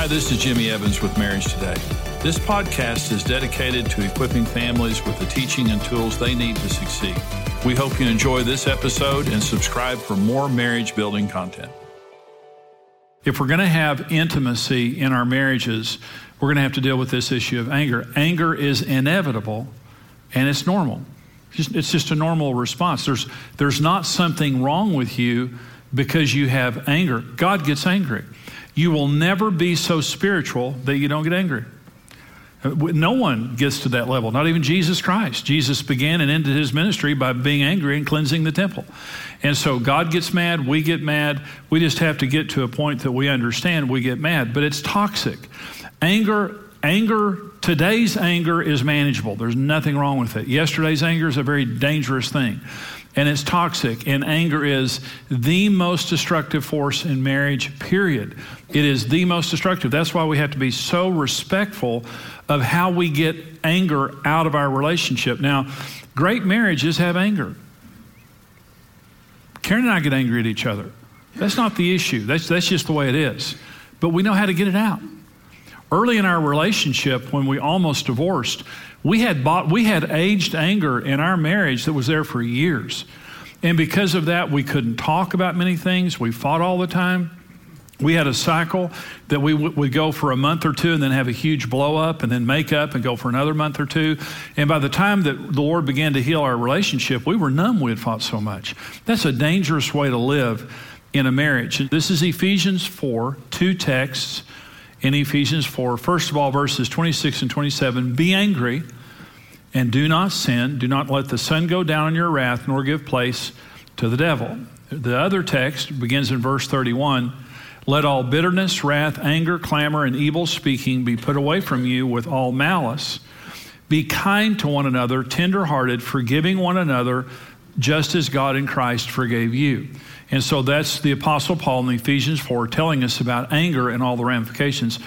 Hi, this is Jimmy Evans with Marriage Today. This podcast is dedicated to equipping families with the teaching and tools they need to succeed. We hope you enjoy this episode and subscribe for more marriage building content. If we're going to have intimacy in our marriages, we're going to have to deal with this issue of anger. Anger is inevitable and it's normal. It's just a normal response. There's, there's not something wrong with you because you have anger. God gets angry. You will never be so spiritual that you don't get angry. No one gets to that level, not even Jesus Christ. Jesus began and ended his ministry by being angry and cleansing the temple. And so God gets mad, we get mad. We just have to get to a point that we understand we get mad, but it's toxic. Anger, anger, today's anger is manageable. There's nothing wrong with it. Yesterday's anger is a very dangerous thing and it's toxic. And anger is the most destructive force in marriage, period. It is the most destructive. That's why we have to be so respectful of how we get anger out of our relationship. Now, great marriages have anger. Karen and I get angry at each other. That's not the issue, that's, that's just the way it is. But we know how to get it out. Early in our relationship, when we almost divorced, we had, bought, we had aged anger in our marriage that was there for years. And because of that, we couldn't talk about many things. We fought all the time. We had a cycle that we w- would go for a month or two and then have a huge blow up and then make up and go for another month or two. And by the time that the Lord began to heal our relationship, we were numb. We had fought so much. That's a dangerous way to live in a marriage. This is Ephesians 4, two texts in Ephesians 4. First of all, verses 26 and 27 Be angry and do not sin. Do not let the sun go down in your wrath, nor give place to the devil. The other text begins in verse 31 Let all bitterness, wrath, anger, clamor, and evil speaking be put away from you with all malice. Be kind to one another, tenderhearted, forgiving one another, just as God in Christ forgave you. And so that's the Apostle Paul in Ephesians 4 telling us about anger and all the ramifications.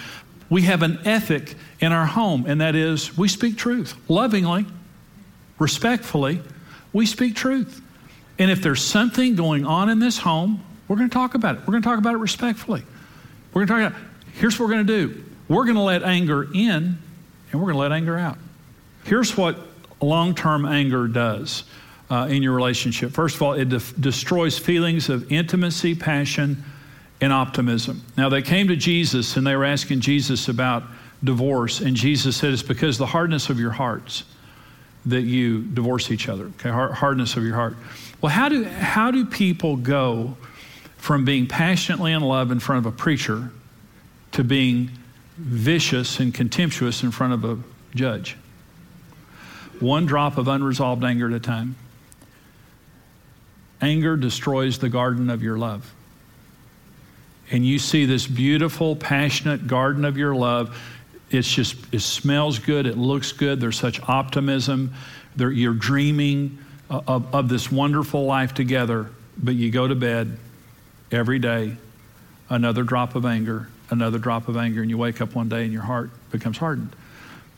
We have an ethic in our home, and that is we speak truth lovingly, respectfully. We speak truth. And if there's something going on in this home, we're going to talk about it. We're going to talk about it respectfully. We're going to talk about here's what we're going to do we're going to let anger in, and we're going to let anger out. Here's what long term anger does uh, in your relationship. First of all, it de- destroys feelings of intimacy, passion, and optimism. Now, they came to Jesus and they were asking Jesus about divorce, and Jesus said, It's because the hardness of your hearts that you divorce each other. Okay, hardness of your heart. Well, how do, how do people go from being passionately in love in front of a preacher to being vicious and contemptuous in front of a judge? One drop of unresolved anger at a time. Anger destroys the garden of your love. And you see this beautiful, passionate garden of your love. It's just, it smells good, it looks good, there's such optimism. There, you're dreaming of, of this wonderful life together, but you go to bed every day, another drop of anger, another drop of anger, and you wake up one day and your heart becomes hardened.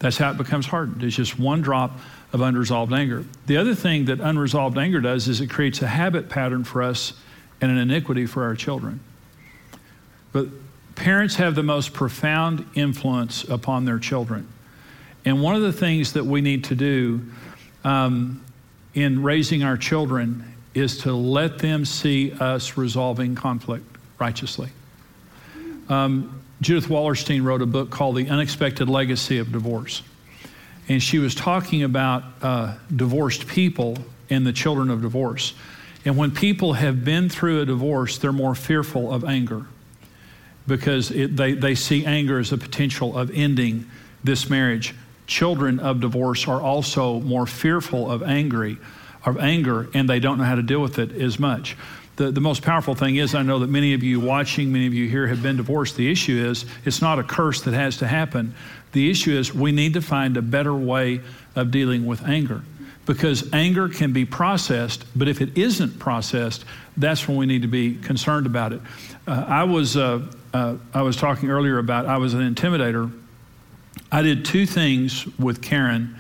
That's how it becomes hardened. It's just one drop of unresolved anger. The other thing that unresolved anger does is it creates a habit pattern for us and an iniquity for our children. But parents have the most profound influence upon their children. And one of the things that we need to do um, in raising our children is to let them see us resolving conflict righteously. Um, Judith Wallerstein wrote a book called The Unexpected Legacy of Divorce and she was talking about uh, divorced people and the children of divorce. And when people have been through a divorce, they're more fearful of anger because it, they, they see anger as a potential of ending this marriage. Children of divorce are also more fearful of angry, of anger, and they don't know how to deal with it as much. The, the most powerful thing is, I know that many of you watching, many of you here have been divorced. The issue is, it's not a curse that has to happen. The issue is we need to find a better way of dealing with anger because anger can be processed, but if it isn't processed, that's when we need to be concerned about it. Uh, I was uh, uh, I was talking earlier about I was an intimidator. I did two things with Karen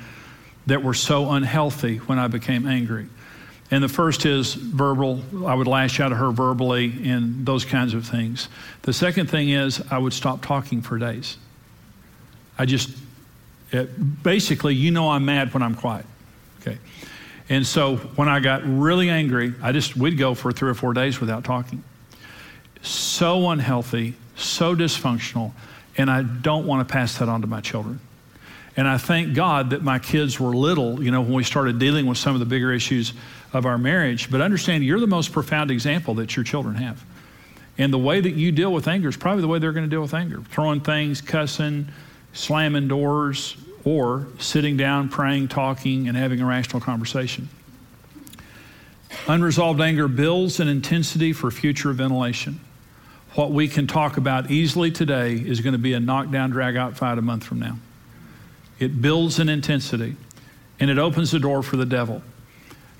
that were so unhealthy when I became angry. And the first is verbal. I would lash out at her verbally and those kinds of things. The second thing is I would stop talking for days. I just, it, basically, you know I'm mad when I'm quiet. Okay. And so when I got really angry, I just, we'd go for three or four days without talking. So unhealthy, so dysfunctional, and I don't want to pass that on to my children. And I thank God that my kids were little, you know, when we started dealing with some of the bigger issues of our marriage. But understand you're the most profound example that your children have. And the way that you deal with anger is probably the way they're going to deal with anger throwing things, cussing, slamming doors, or sitting down, praying, talking, and having a rational conversation. Unresolved anger builds an intensity for future ventilation. What we can talk about easily today is going to be a knockdown, drag out fight a month from now. It builds an intensity and it opens the door for the devil.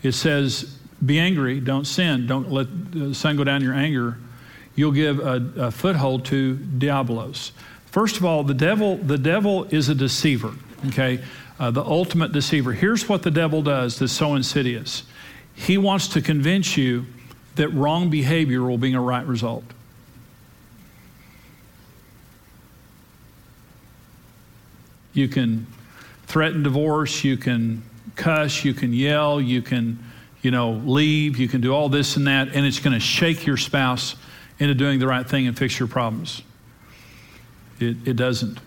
It says, Be angry, don't sin, don't let the sun go down your anger. You'll give a, a foothold to diabolos. First of all, the devil, the devil is a deceiver, okay? Uh, the ultimate deceiver. Here's what the devil does that's so insidious he wants to convince you that wrong behavior will be a right result. You can threaten divorce, you can cuss, you can yell, you can, you know, leave, you can do all this and that, and it's going to shake your spouse into doing the right thing and fix your problems. It, it doesn't.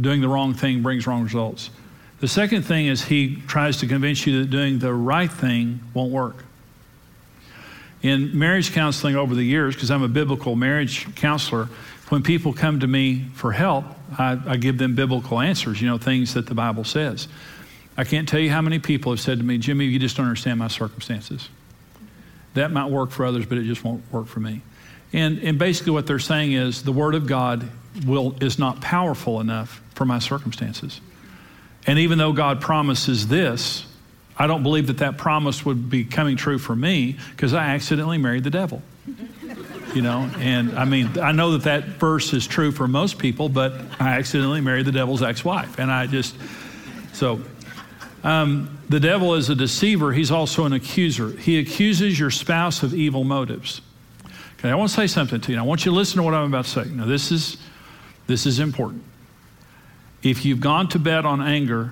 Doing the wrong thing brings wrong results. The second thing is he tries to convince you that doing the right thing won't work. In marriage counseling over the years, because I'm a biblical marriage counselor, when people come to me for help, I, I, give them biblical answers, you know, things that the Bible says. I can't tell you how many people have said to me, Jimmy, you just don't understand my circumstances. That might work for others, but it just won't work for me. And, and basically, what they're saying is the Word of God will, is not powerful enough for my circumstances. And even though God promises this, I don't believe that that promise would be coming true for me because I accidentally married the devil you know. And I mean, I know that that verse is true for most people, but I accidentally married the devil's ex-wife, and I just so. Um, the devil is a deceiver. He's also an accuser. He accuses your spouse of evil motives. Okay, I want to say something to you. I want you to listen to what I'm about to say. Now, this is this is important. If you've gone to bed on anger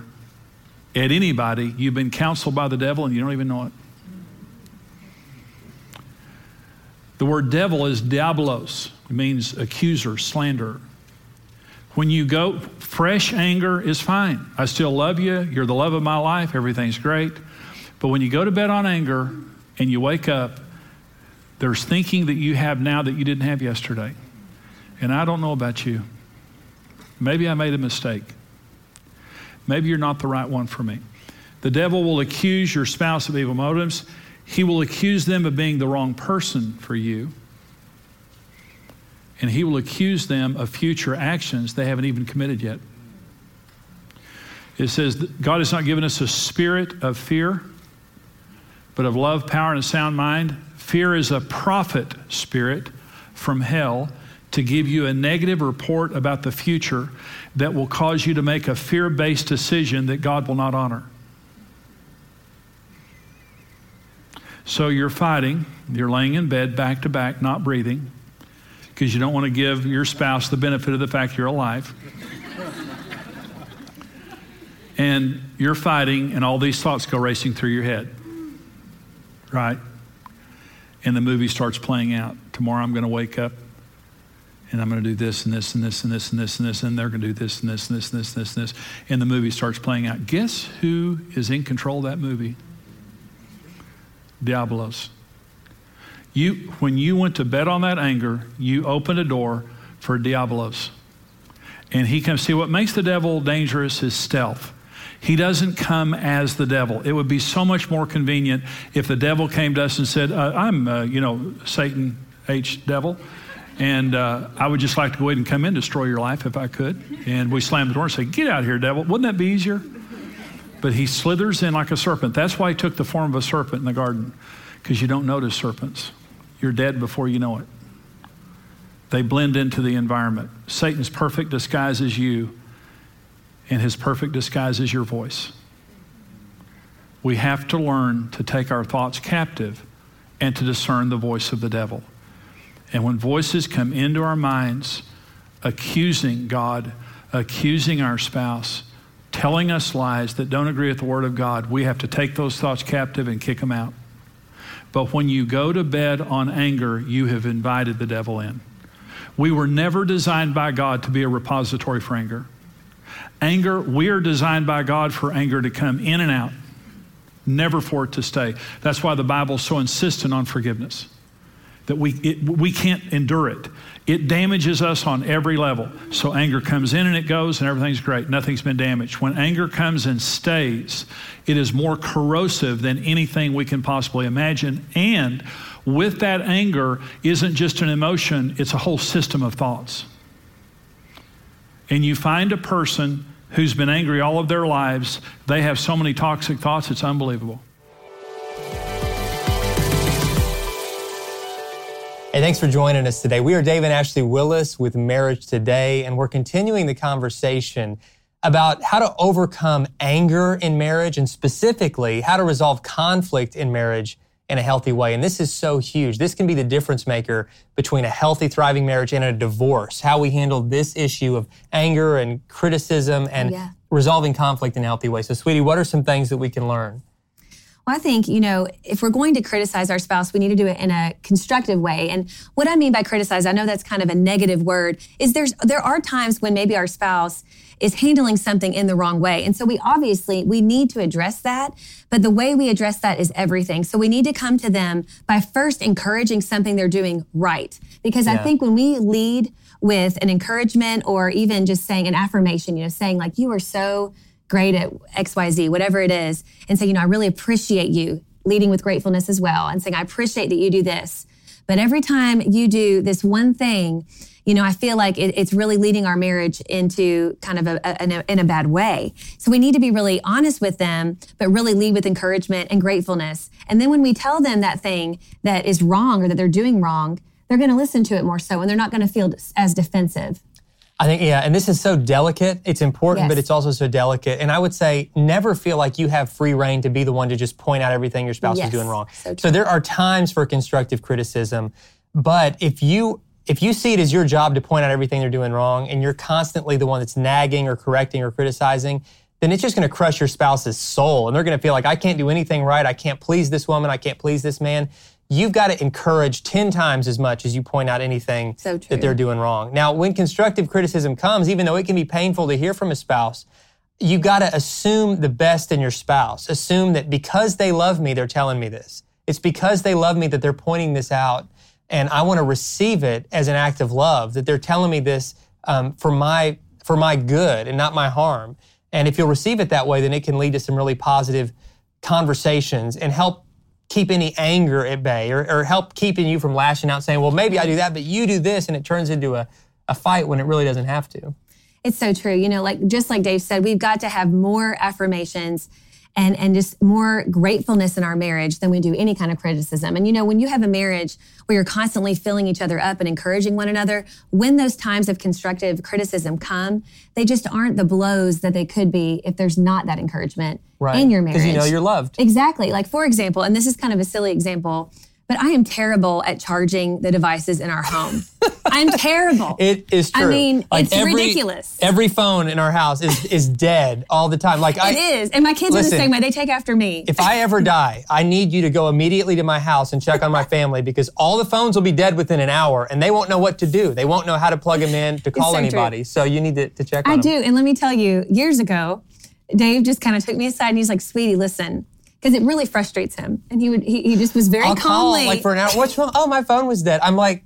at anybody, you've been counseled by the devil and you don't even know it. The word devil is diabolos, it means accuser, slanderer. When you go, fresh anger is fine. I still love you. You're the love of my life. Everything's great. But when you go to bed on anger and you wake up, there's thinking that you have now that you didn't have yesterday. And I don't know about you. Maybe I made a mistake. Maybe you're not the right one for me. The devil will accuse your spouse of evil motives. He will accuse them of being the wrong person for you. And he will accuse them of future actions they haven't even committed yet. It says God has not given us a spirit of fear, but of love, power, and a sound mind. Fear is a prophet spirit from hell to give you a negative report about the future that will cause you to make a fear based decision that God will not honor. So you're fighting, you're laying in bed back to back, not breathing, because you don't want to give your spouse the benefit of the fact you're alive. and you're fighting, and all these thoughts go racing through your head. Right? And the movie starts playing out. Tomorrow I'm going to wake up and I'm going to do this and this and this and this and this and this, and they're going to do this and this and this and this and this and this. And the movie starts playing out. Guess who is in control of that movie? Diabolos. You, when you went to bed on that anger, you opened a door for diabolos. And he comes. See, what makes the devil dangerous is stealth. He doesn't come as the devil. It would be so much more convenient if the devil came to us and said, uh, I'm, uh, you know, Satan H. Devil, and uh, I would just like to go ahead and come in, destroy your life if I could. And we slam the door and say, Get out of here, devil. Wouldn't that be easier? But he slithers in like a serpent. That's why he took the form of a serpent in the garden, because you don't notice serpents. You're dead before you know it. They blend into the environment. Satan's perfect disguise is you, and his perfect disguise is your voice. we have to learn to take our thoughts captive and to discern the voice of the devil. And when voices come into our minds, accusing God, accusing our spouse, telling us lies that don't agree with the Word of God, we have to take those thoughts captive and kick them out. But when you go to bed on anger, you have invited the devil in. We were never designed by God to be a repository for anger. Anger, we are designed by God for anger to come in and out, never for it to stay. That's why the Bible's so insistent on forgiveness that we, it, we can't endure it. It damages us on every level. So anger comes in and it goes, and everything's great. Nothing's been damaged. When anger comes and stays, it is more corrosive than anything we can possibly imagine. And with that anger isn't just an emotion, it's a whole system of thoughts. And you find a person who's been angry all of their lives, they have so many toxic thoughts, it's unbelievable. Hey, thanks for joining us today. We are Dave and Ashley Willis with Marriage Today, and we're continuing the conversation about how to overcome anger in marriage and specifically how to resolve conflict in marriage in a healthy way. And this is so huge. This can be the difference maker between a healthy, thriving marriage and a divorce. How we handle this issue of anger and criticism and yeah. resolving conflict in a healthy way. So, sweetie, what are some things that we can learn? Well, I think, you know, if we're going to criticize our spouse, we need to do it in a constructive way. And what I mean by criticize, I know that's kind of a negative word, is there's there are times when maybe our spouse is handling something in the wrong way. And so we obviously we need to address that, but the way we address that is everything. So we need to come to them by first encouraging something they're doing right. Because yeah. I think when we lead with an encouragement or even just saying an affirmation, you know, saying like you are so great at XYZ, whatever it is, and say, you know, I really appreciate you leading with gratefulness as well and saying, I appreciate that you do this. But every time you do this one thing, you know, I feel like it, it's really leading our marriage into kind of a, a, a, in a bad way. So we need to be really honest with them, but really lead with encouragement and gratefulness. And then when we tell them that thing that is wrong or that they're doing wrong, they're going to listen to it more so and they're not going to feel as defensive. I think, yeah, and this is so delicate. It's important, yes. but it's also so delicate. And I would say never feel like you have free reign to be the one to just point out everything your spouse yes. is doing wrong. So, so there are times for constructive criticism, but if you if you see it as your job to point out everything they're doing wrong and you're constantly the one that's nagging or correcting or criticizing, then it's just going to crush your spouse's soul. And they're going to feel like, I can't do anything right. I can't please this woman. I can't please this man you've got to encourage 10 times as much as you point out anything so that they're doing wrong. Now, when constructive criticism comes, even though it can be painful to hear from a spouse, you've got to assume the best in your spouse. Assume that because they love me, they're telling me this. It's because they love me that they're pointing this out. And I want to receive it as an act of love, that they're telling me this um, for, my, for my good and not my harm. And if you'll receive it that way, then it can lead to some really positive conversations and help keep any anger at bay or, or help keeping you from lashing out saying, well, maybe I do that, but you do this. And it turns into a, a fight when it really doesn't have to. It's so true. You know, like just like Dave said, we've got to have more affirmations and and just more gratefulness in our marriage than we do any kind of criticism. And you know, when you have a marriage where you're constantly filling each other up and encouraging one another, when those times of constructive criticism come, they just aren't the blows that they could be if there's not that encouragement right. in your marriage. Because you know you're loved. Exactly. Like for example, and this is kind of a silly example, but I am terrible at charging the devices in our home. I'm terrible. It is true. I mean, like it's every, ridiculous. Every phone in our house is, is dead all the time. Like I, it is, and my kids listen, are the same way. They take after me. If I ever die, I need you to go immediately to my house and check on my family because all the phones will be dead within an hour, and they won't know what to do. They won't know how to plug them in to call so anybody. True. So you need to, to check. I them. I do, and let me tell you, years ago, Dave just kind of took me aside and he's like, "Sweetie, listen." Because it really frustrates him. And he would he, he just was very I'll calmly call, like for an hour. What's wrong? Oh, my phone was dead. I'm like,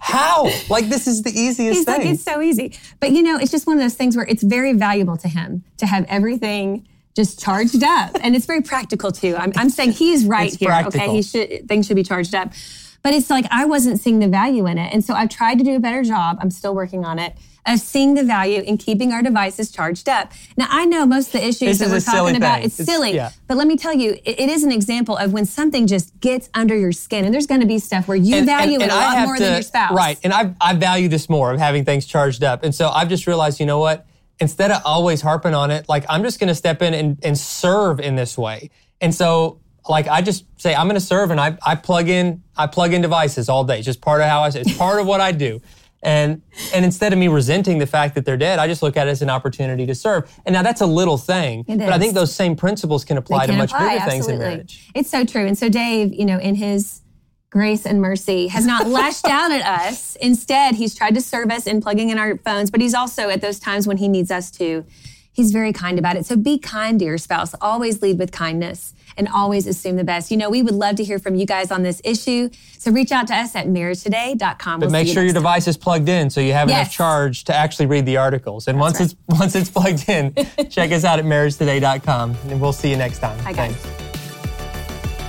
how? Like this is the easiest He's thing. Like, it's so easy. But you know, it's just one of those things where it's very valuable to him to have everything just charged up, and it's very practical too. I'm, I'm saying he's right here. Practical. Okay, he should things should be charged up. But it's like I wasn't seeing the value in it, and so I've tried to do a better job. I'm still working on it of seeing the value in keeping our devices charged up. Now, I know most of the issues this that we're talking about, it's, it's silly, yeah. but let me tell you, it, it is an example of when something just gets under your skin. And there's going to be stuff where you and, value and, and it a lot more to, than your spouse. Right. And I, I value this more of having things charged up. And so I've just realized, you know what? instead of always harping on it, like I'm just going to step in and, and serve in this way. And so like I just say I'm going to serve and I, I plug in I plug in devices all day. It's just part of how I it's part of what I do. And and instead of me resenting the fact that they're dead, I just look at it as an opportunity to serve. And now that's a little thing, but. I think those same principles can apply can to much apply, bigger absolutely. things in marriage. It's so true. And so Dave, you know, in his grace and mercy has not lashed down at us. Instead, he's tried to serve us in plugging in our phones, but he's also at those times when he needs us to, he's very kind about it. So be kind to your spouse. Always lead with kindness and always assume the best. You know, we would love to hear from you guys on this issue. So reach out to us at marriagetoday.com. But we'll make sure your device is plugged in so you have yes. enough charge to actually read the articles. And That's once right. it's once it's plugged in, check us out at marriagetoday.com and we'll see you next time. Hi guys.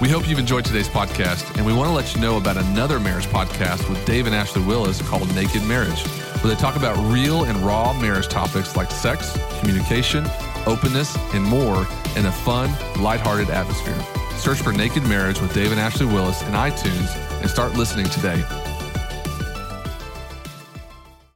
We hope you've enjoyed today's podcast, and we want to let you know about another marriage podcast with Dave and Ashley Willis called Naked Marriage, where they talk about real and raw marriage topics like sex, communication, openness, and more in a fun, lighthearted atmosphere. Search for Naked Marriage with Dave and Ashley Willis in iTunes and start listening today.